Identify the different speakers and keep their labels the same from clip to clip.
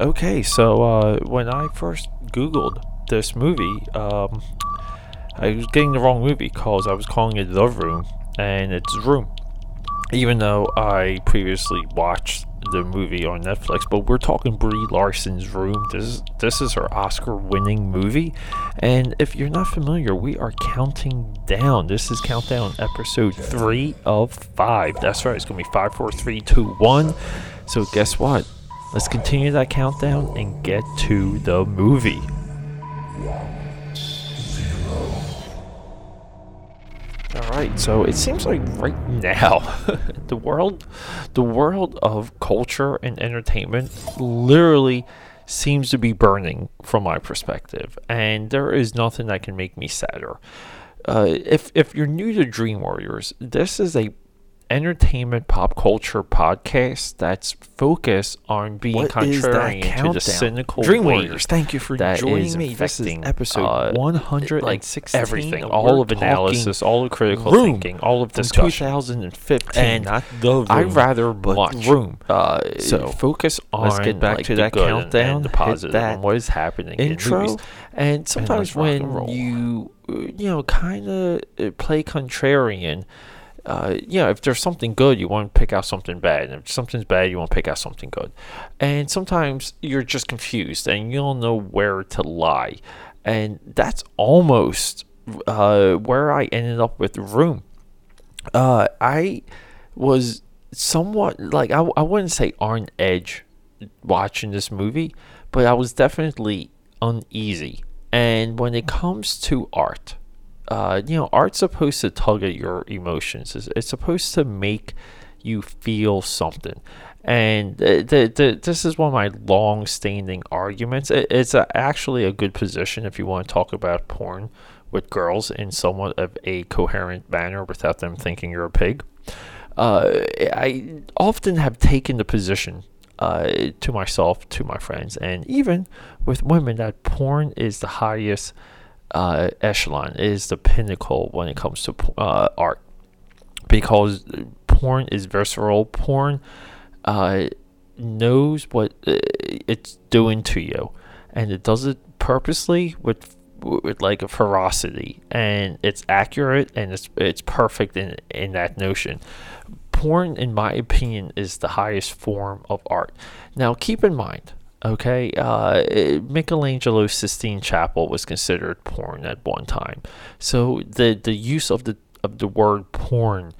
Speaker 1: Okay, so uh, when I first Googled this movie, um, I was getting the wrong movie because I was calling it The Room, and it's Room. Even though I previously watched the movie on Netflix, but we're talking Brie Larson's Room. This is, this is her Oscar-winning movie, and if you're not familiar, we are counting down. This is countdown episode three of five. That's right. It's gonna be five, four, three, two, one. So guess what? Let's continue that countdown and get to the movie. All right, so it seems like right now the world the world of culture and entertainment literally seems to be burning from my perspective, and there is nothing that can make me sadder. Uh, if if you're new to Dream Warriors, this is a entertainment pop culture podcast that's focused on being
Speaker 2: What
Speaker 1: contrarian to the cynical
Speaker 2: Dream Warriors, thank you for
Speaker 1: that
Speaker 2: joining me. This is episode
Speaker 1: uh,
Speaker 2: 116
Speaker 1: like everything, all of analysis, all of critical thinking, all of discussion.
Speaker 2: 2015,
Speaker 1: And
Speaker 2: not the room,
Speaker 1: I rather
Speaker 2: but
Speaker 1: much
Speaker 2: room.
Speaker 1: Uh,
Speaker 2: So,
Speaker 1: focus on
Speaker 2: let's get back
Speaker 1: like,
Speaker 2: to that
Speaker 1: good and-
Speaker 2: countdown,
Speaker 1: and the
Speaker 2: hit
Speaker 1: positive,
Speaker 2: that
Speaker 1: and what is happening
Speaker 2: intro.
Speaker 1: And sometimes
Speaker 2: and
Speaker 1: when
Speaker 2: roll.
Speaker 1: you uh, you know kind of play contrarian. Uh, you know, if there's something good, you want to pick out something bad. And if something's bad, you want to pick out something good. And sometimes you're just confused and you don't know where to lie. And that's almost uh, where I ended up with Room. Uh, I was somewhat like I, I wouldn't say on edge watching this movie, but I was definitely uneasy. And when it comes to art, uh, you know, art's supposed to tug at your emotions. It's, it's supposed to make you feel something. And th- th- th- this is one of my long-standing arguments. It, it's a, actually a good position if you want to talk about porn with girls in somewhat of a coherent manner without them thinking you're a pig. Uh, I often have taken the position uh, to myself, to my friends, and even with women that porn is the highest uh, echelon, is the pinnacle when it comes to uh, art. Because porn is visceral. Porn uh, knows what uh, it's doing to you, and it does it purposely with with like a ferocity, and it's accurate and it's it's perfect in in that notion. Porn, in my opinion, is the highest form of art. Now, keep in mind, okay, uh, Michelangelo's Sistine Chapel was considered porn at one time, so the the use of the of the word porn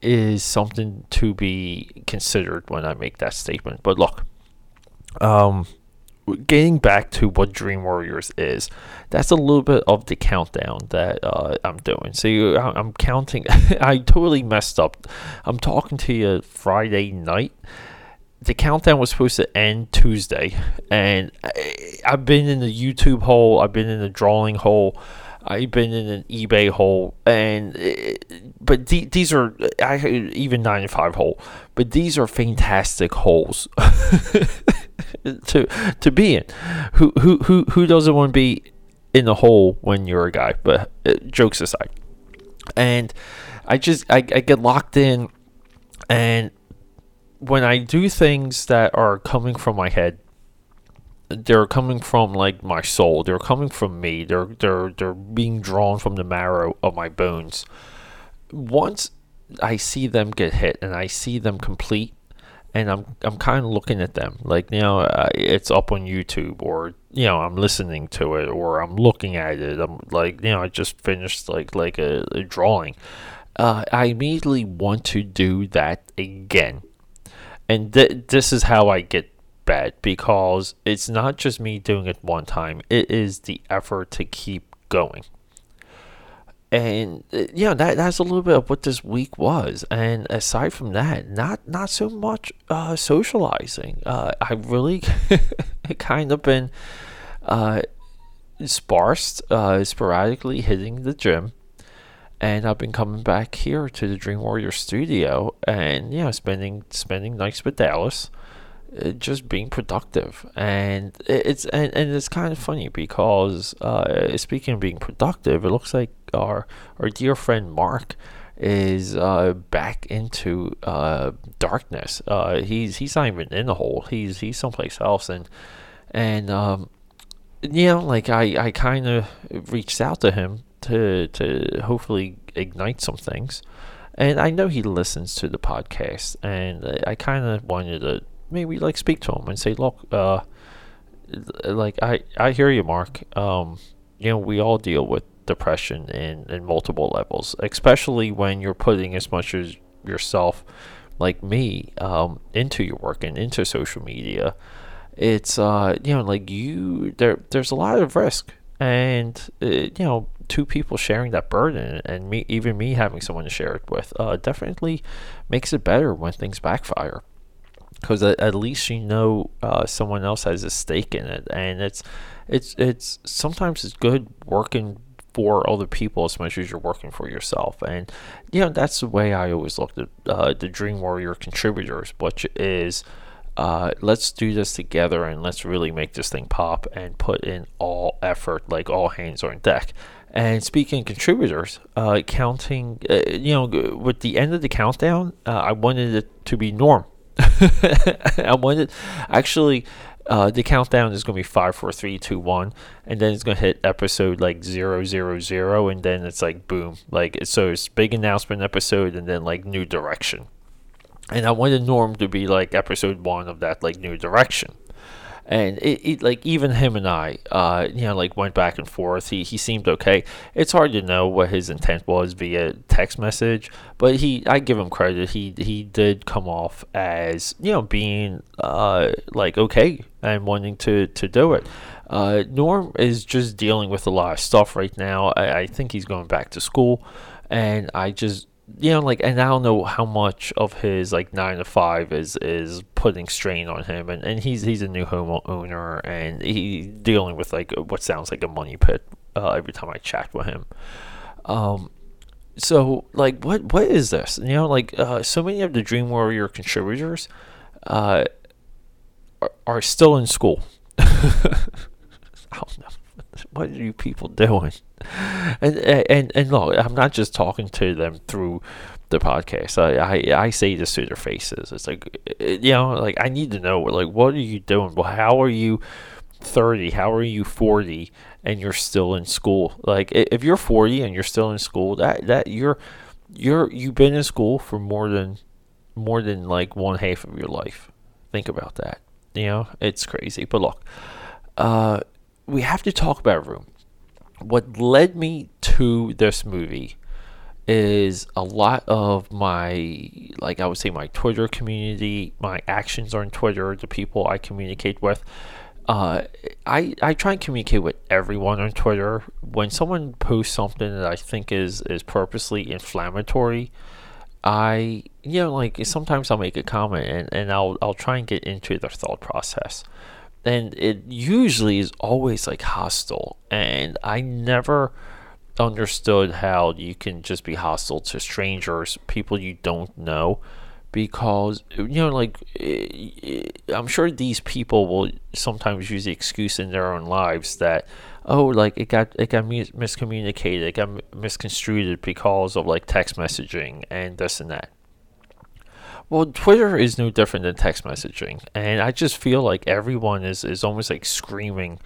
Speaker 1: is something to be considered when I make that statement. But look, um, getting back to what Dream Warriors is, that's a little bit of the countdown that uh, I'm doing. So I'm counting. I totally messed up. I'm talking to you Friday night. The countdown was supposed to end Tuesday, and I, I've been in the YouTube hole. I've been in the drawing hole. I've been in an eBay hole, and uh, but the, these are I even nine five hole, but these are fantastic holes to to be in. Who who who who doesn't want to be in the hole when you're a guy? But uh, jokes aside, and I just I, I get locked in, and when I do things that are coming from my head, they're coming from like my soul. They're coming from me. They're they're they're being drawn from the marrow of my bones. Once I see them get hit and I see them complete, and I'm I'm kind of looking at them like you know uh, it's up on YouTube or you know I'm listening to it or I'm looking at it. I'm like you know I just finished like like a, a drawing. Uh, I immediately want to do that again and th- this is how I get bad because it's not just me doing it one time; it is the effort to keep going. And uh, you know that that's a little bit of what this week was. And aside from that, not not so much uh, socializing. Uh, I really kind of been uh, sparse, uh, sporadically hitting the gym and I've been coming back here to the Dream Warrior studio, and know, spending spending nights with Dallas, uh, just being productive, and it's and, and it's kind of funny because uh, speaking of being productive, it looks like our our dear friend Mark is uh, back into uh, darkness. Uh, he's he's not even in the hole. He's he's someplace else, and and um, you know, like I I kind of reached out to him to to hopefully ignite some things, and I know he listens to the podcast, and I kind of wanted to maybe like speak to him and say, look, uh, like I I hear you, Mark. Um, you know, we all deal with depression in, in multiple levels, especially when you're putting as much as yourself, like me, um, into your work and into social media. It's uh, you know, like you there. There's a lot of risk, and uh, you know, two people sharing that burden, and me, even me having someone to share it with, uh, definitely makes it better when things backfire. Because at, at, least you know uh, someone else has a stake in it, and it's it's it's sometimes it's good working for other people as much as you're working for yourself. And, you know, that's the way I always looked at uh, the Dream Warrior contributors, which is uh, let's do this together and let's really make this thing pop and put in all effort, like all hands on deck. And speaking contributors, uh, counting, uh, you know, with the end of the countdown, uh, I wanted it to be Norm. I wanted, actually, uh, the countdown is going to be five, four, three, two, one, and then it's going to hit episode like zero, zero, zero, and then it's like boom, like so it's big announcement episode, and then like new direction. And I wanted Norm to be like episode one of that like new direction and it, it, like even him and I, uh, you know, like went back and forth. He he seemed okay. It's hard to know what his intent was via text message, but he, I give him credit. He he did come off as you know being uh like okay and wanting to to do it. Uh, Norm is just dealing with a lot of stuff right now. I, I think he's going back to school, and I just you know, like, and I don't know how much of his like nine to five is is putting strain on him, and, and he's he's a new home owner, and he's dealing with like what sounds like a money pit uh, every time I chat with him. Um, so like, what what is this? You know, like, uh, so many of the Dream Warrior contributors, uh, are, are still in school. I don't know what are you people doing? And and and look, I'm not just talking to them through the podcast. I, I I say this to their faces. It's like you know, like I need to know, like, what are you doing? Well, how are you? 30 how are you 40 and you're still in school like if you're 40 and you're still in school that that you're you're you've been in school for more than more than like one half of your life think about that you know it's crazy but look uh we have to talk about Room. What led me to this movie is a lot of my, like I would say, my Twitter community, my actions on Twitter, the people I communicate with. Uh, I I try and communicate with everyone on Twitter. When someone posts something that I think is is purposely inflammatory, I you know like sometimes I'll make a comment and, and I'll I'll try and get into their thought process and it usually is always like hostile. And i never understood how you can just be hostile to strangers people you don't know because you know like i'm sure these people will sometimes use the excuse in their own lives that oh like it got it got miscommunicated it got misconstrued because of like text messaging and this and that well, Twitter is no different than text messaging, and I just feel like everyone is, is almost like screaming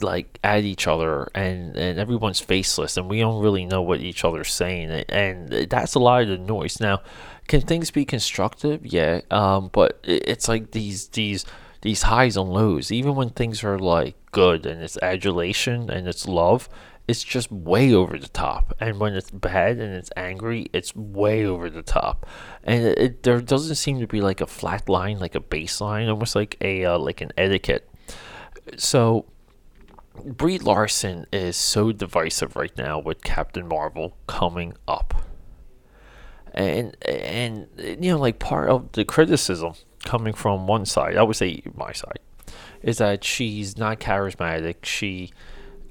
Speaker 1: like at each other and and everyone's faceless and we don't really know what each other's saying and that's a lot of the noise. Now can things be constructive? Yeah um but it's like these these these highs and lows even when things are like good and it's adulation and it's love it's just way over the top. And when it's bad and it's angry, it's way over the top. And it, it, there doesn't seem to be like a flat line, like a baseline, almost like a uh, like an etiquette. So Brie Larson is so divisive right now with Captain Marvel coming up. And and you know like part of the criticism coming from one side, I would say my side, is that she's not charismatic. She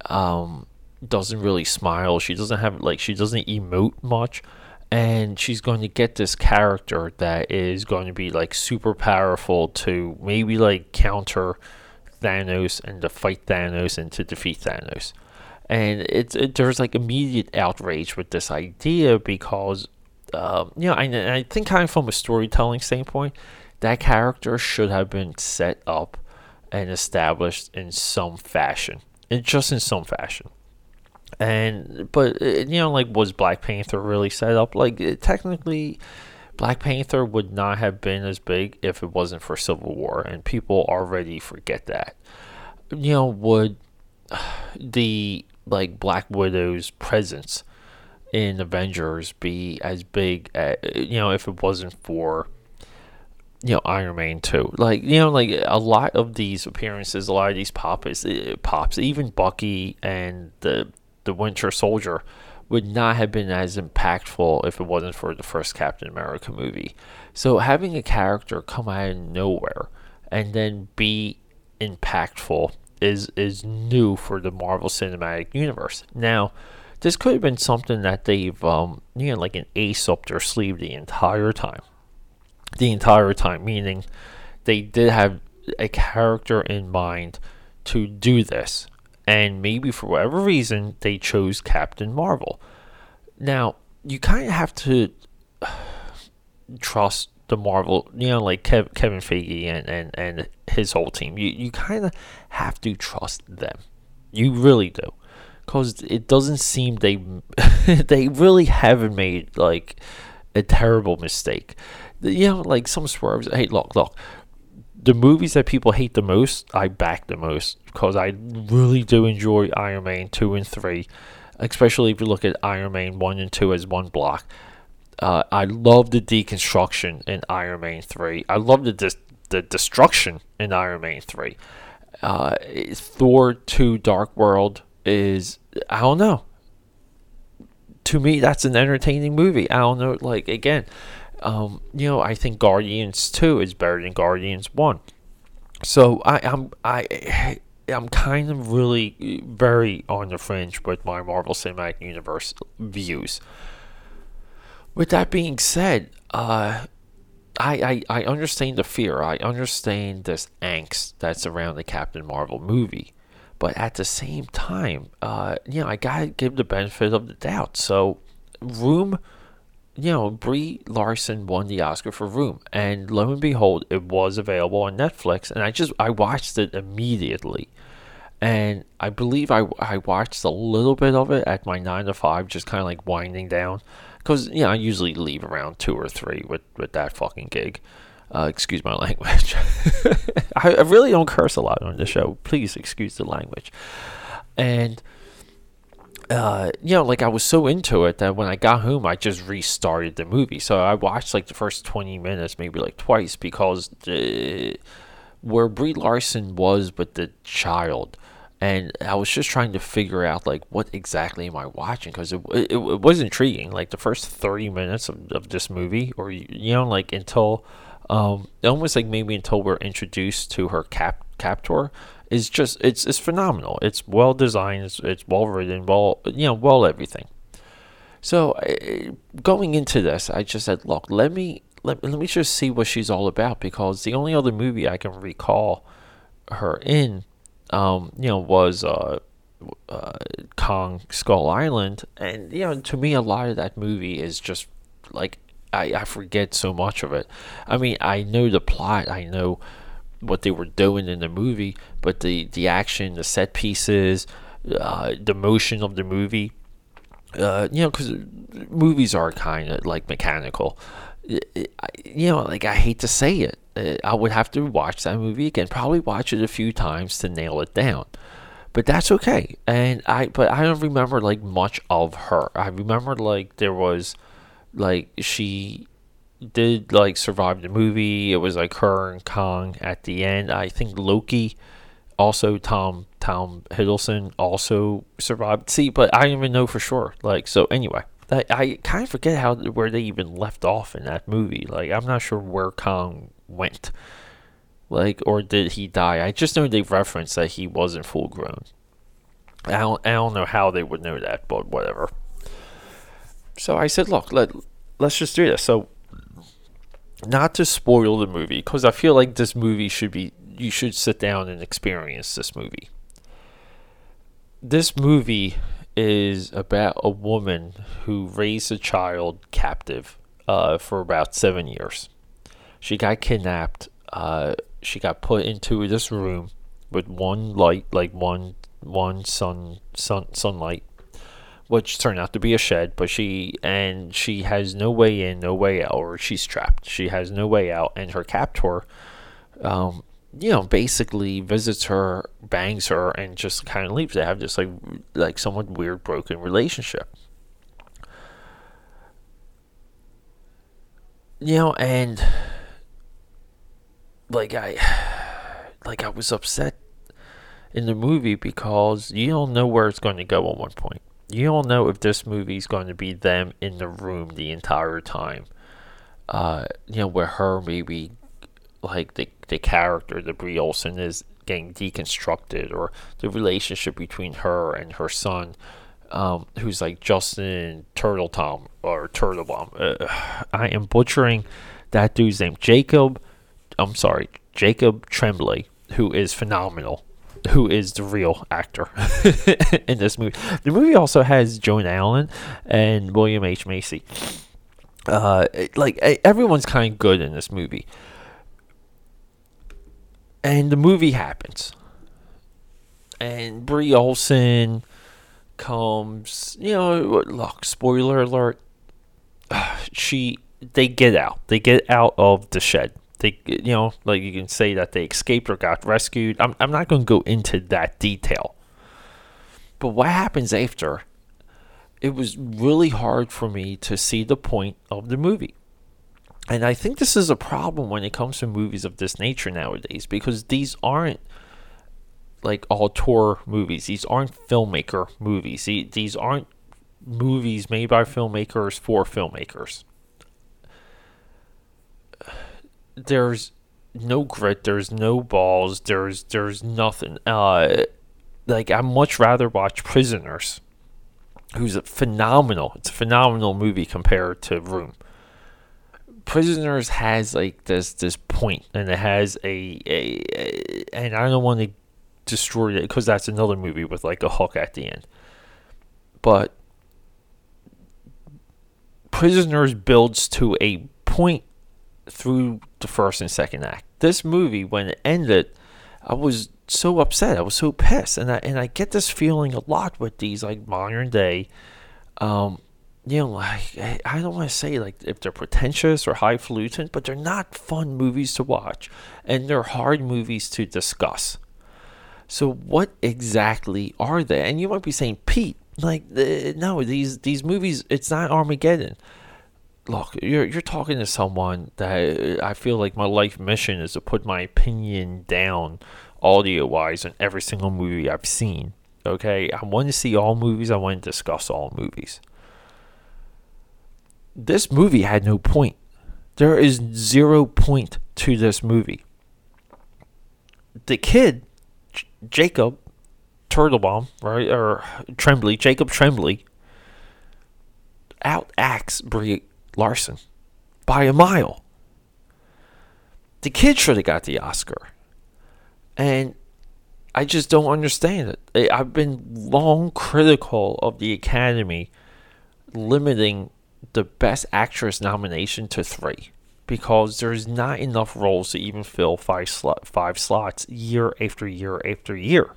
Speaker 1: um doesn't really smile. She doesn't have like she doesn't emote much. And she's going to get this character that is going to be like super powerful to maybe like counter Thanos and to fight Thanos and to defeat Thanos. and it's it, there's like immediate outrage with this idea because um, you know I, I think kind of from a storytelling standpoint that character should have been set up and established in some fashion and just in some fashion and but uh, you know like was black panther really set up? Like technically black panther would not have been as big if it wasn't for civil war and people already forget that. You know would the like Black Widow's presence in Avengers be as big as, you know if it wasn't for you know Iron Man 2 like you know like a lot of these appearances a lot of these pops uh, pops even Bucky and the the Winter Soldier would not have been as impactful if it wasn't for the first Captain America movie so having a character come out of nowhere and then be impactful is is new for the Marvel Cinematic Universe. Now, this could have been something that they've um, you know like an ace up their sleeve the entire time. The entire time, meaning they did have a character in mind to do this, and maybe for whatever reason they chose Captain Marvel. Now, you kind of have to trust the Marvel, you know, like Kev, Kevin Feige and, and, and his whole team. You you kind of have to trust them. You really do, because it doesn't seem they they really haven't made like a terrible mistake. You know, like some swerves. Hey, look, look. The movies that people hate the most, I back the most because I really do enjoy Iron Man two and three, especially if you look at Iron Man one and two as one block. Uh, I love the deconstruction in Iron Man 3. I love the dis- the destruction in Iron Man 3. Uh, Thor 2 Dark World is, I don't know. To me, that's an entertaining movie. I don't know, like, again, um, you know, I think Guardians 2 is better than Guardians 1. So I, I'm, I, I'm kind of really very on the fringe with my Marvel Cinematic Universe views. With that being said, uh, I, I, I understand the fear. I understand this angst that's around the Captain Marvel movie. But at the same time, uh, you know, I gotta give the benefit of the doubt. So, Room, you know, Brie Larson won the Oscar for Room, and lo and behold, it was available on Netflix, and I just I watched it immediately, and I believe I I watched a little bit of it at my nine to five, just kind of like winding down, because you know I usually leave around two or three with with that fucking gig. Uh, excuse my language. I, I, really don't curse a lot on the show. Please excuse the language. And uh, you know, like I was so into it that when I got home, I just restarted the movie. So I watched like the first twenty minutes, maybe like twice, because the, where Brie Larson was with the child and I was just trying to figure out like what exactly am I watching because it, it, it was intriguing like the first 30 minutes of, of this movie or you know like until um almost like maybe until we're introduced to her cap captor is just it's it's phenomenal. It's well designed. It's, well written well you know well everything. So going into this I just said look let me let, let me just see what she's all about because the only other movie I can recall her in um, you know, was uh, uh, Kong Skull Island, and you know, to me, a lot of that movie is just like I, I forget so much of it. I mean, I know the plot, I know what they were doing in the movie, but the the action, the set pieces, uh, the motion of the movie, uh, you know, because movies are kind of like mechanical. You know, like I hate to say it, I would have to watch that movie again, probably watch it a few times to nail it down. But that's okay. And I but I don't remember like much of her. I remember like there was like she did like survive the movie. It was like her and Kong at the end. I think Loki also Tom Tom Hiddleston also survived. See, but I don't even know for sure. Like so anyway. I, I kind of forget how where they even left off in that movie. Like I'm not sure where Kong went. Like, or did he die? I just know they referenced that he wasn't full grown. I don't, I don't know how they would know that, but whatever. So I said, look, let, let's just do this. So, not to spoil the movie, because I feel like this movie should be, you should sit down and experience this movie. this movie is about a woman who raised a child captive uh, for about seven years. She got kidnapped. Uh, she got put into this room with one light, like one one sun sun sunlight, which turned out to be a shed. But she and she has no way in, no way out, or she's trapped. She has no way out, and her captor, um, you know, basically visits her, bangs her, and just kind of leaves. They have this like like somewhat weird broken relationship. You know, and like I like I was upset in the movie because you don't know where it's going to go at one point. You don't know if this movie is going to be them in the room the entire time. Uh, you know, where her maybe like the the character, the Brie Larson, is getting deconstructed, or the relationship between her and her son, um, who's like Justin Turtle Tom or Turtle Bomb. Uh, I am butchering that dude's name, Jacob. I'm sorry, Jacob Tremblay, who is phenomenal, who is the real actor in this movie. The movie also has Joan Allen and William H Macy. Uh, like everyone's kind of good in this movie. And the movie happens. And Brie Larson comes, you know, look, spoiler alert. She they get out. They get out of the shed. They you know, like you can say that they escaped or got rescued. I'm I'm not going to go into that detail. But what happens after? It was really hard for me to see the point of the movie. And I think this is a problem when it comes to movies of this nature nowadays because these aren't like auteur movies. These aren't filmmaker movies. These aren't movies made by filmmakers for filmmakers. There's no grit. There's no balls. There's there's nothing. Uh, like I much rather watch Prisoners, who's a phenomenal. It's a phenomenal movie compared to Room. Prisoners has like this this point, and it has a, a, a and I don't want to destroy it because that's another movie with like a hook at the end. But Prisoners builds to a point through the first and second act. This movie, when it ended, I was so upset. I was so pissed, and I and I get this feeling a lot with these like modern day um, you know, like I don't want to say like if they're pretentious or highfalutin, but they're not fun movies to watch, and they're hard movies to discuss. So what exactly are they? And you might be saying, Pete, like no, these these movies, it's not Armageddon. Look, you're you're talking to someone that uh, I feel like my life mission is to put my opinion down, audio wise, on every single movie I've seen. Okay, I want to see all movies. I want to discuss all movies this movie had no point. There is zero point to this movie. The kid, J- Jacob Turtlebomb, right, or Tremblay, Jacob Tremblay, outacts Larson by a mile. The kid should have got the Oscar. And I just don't understand it. I've been long critical of the Academy limiting the Best Actress nomination to three because there's not enough roles to even fill five slot five slots year after year after year.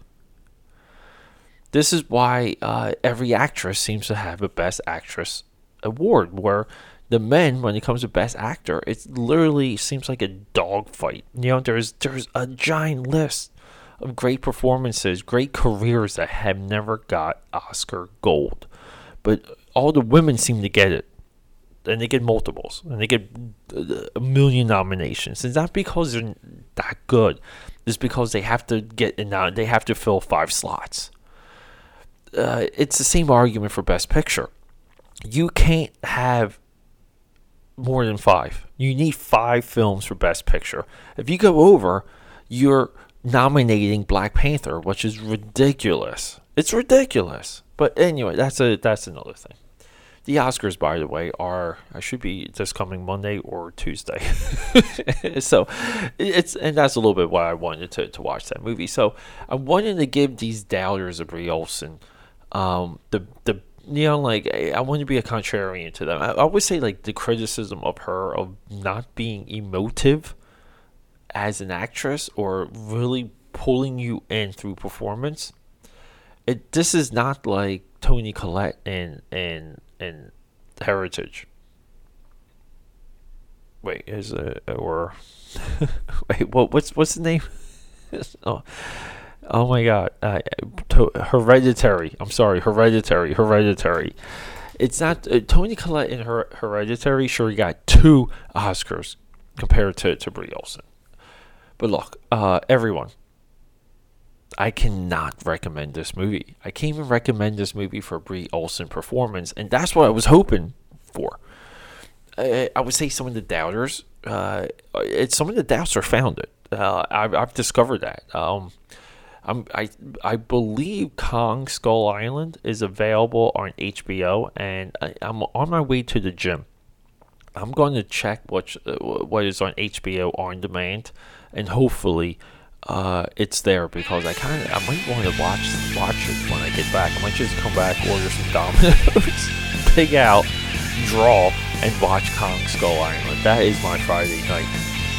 Speaker 1: This is why uh, every actress seems to have a Best Actress award, where the men, when it comes to Best Actor, it literally seems like a dogfight. You know, there's there's a giant list of great performances, great careers that have never got Oscar gold, but all the women seem to get it and they get multiples and they get a million nominations. It's not because they're that good. It's because they have to get in now. They have to fill five slots. Uh, it's the same argument for Best Picture. You can't have more than five. You need five films for Best Picture. If you go over, you're nominating Black Panther, which is ridiculous. It's ridiculous. But anyway, that's a that's another thing. The Oscars, by the way, are I should be this coming Monday or Tuesday. so it's and that's a little bit why I wanted to, to watch that movie. So I wanted to give these doubters of Brie Larson um, the the you know like I want to be a contrarian to them. I, I would say like the criticism of her of not being emotive as an actress or really pulling you in through performance. It this is not like Toni Collette in in in Heritage. Wait, is it or wait? What what's what's the name? oh, oh my God! Uh, to, Hereditary. I'm sorry, Hereditary. Hereditary. It's not uh, Toni Collette in her Hereditary. Sure, he got two Oscars compared to to Brie Larson. But look, uh, everyone, I cannot recommend this movie. I can't even recommend this movie for Brie Larson performance, and that's what I was hoping for. I, I would say some of the doubters, uh, some of the doubts are founded. Uh, I've, I've discovered that. Um, I'm, I I believe Kong Skull Island is available on HBO, and I, am on my way to the gym. I'm going to check what uh, what is on HBO on demand, and hopefully uh, it's there because I kind of I might want to watch watch it when I get back. I might just come back, order some Domino's, pig out, draw, and watch Kong Skull Island. That is my Friday night.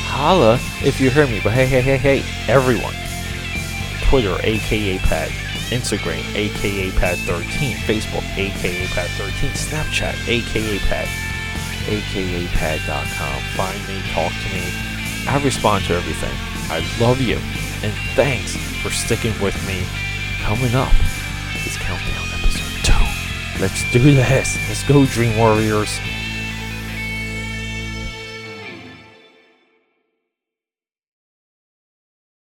Speaker 1: Holla if you hear me, but hey, hey, hey, hey, everyone. Twitter, akapad. Instagram, aka Pat13. Facebook, akapad13. Snapchat, akapad. aka Pat.com. Find me, talk to me. I respond to everything. I love you, and thanks for sticking with me. Coming up is Countdown Episode 2. Let's do this. Let's go, Dream Warriors.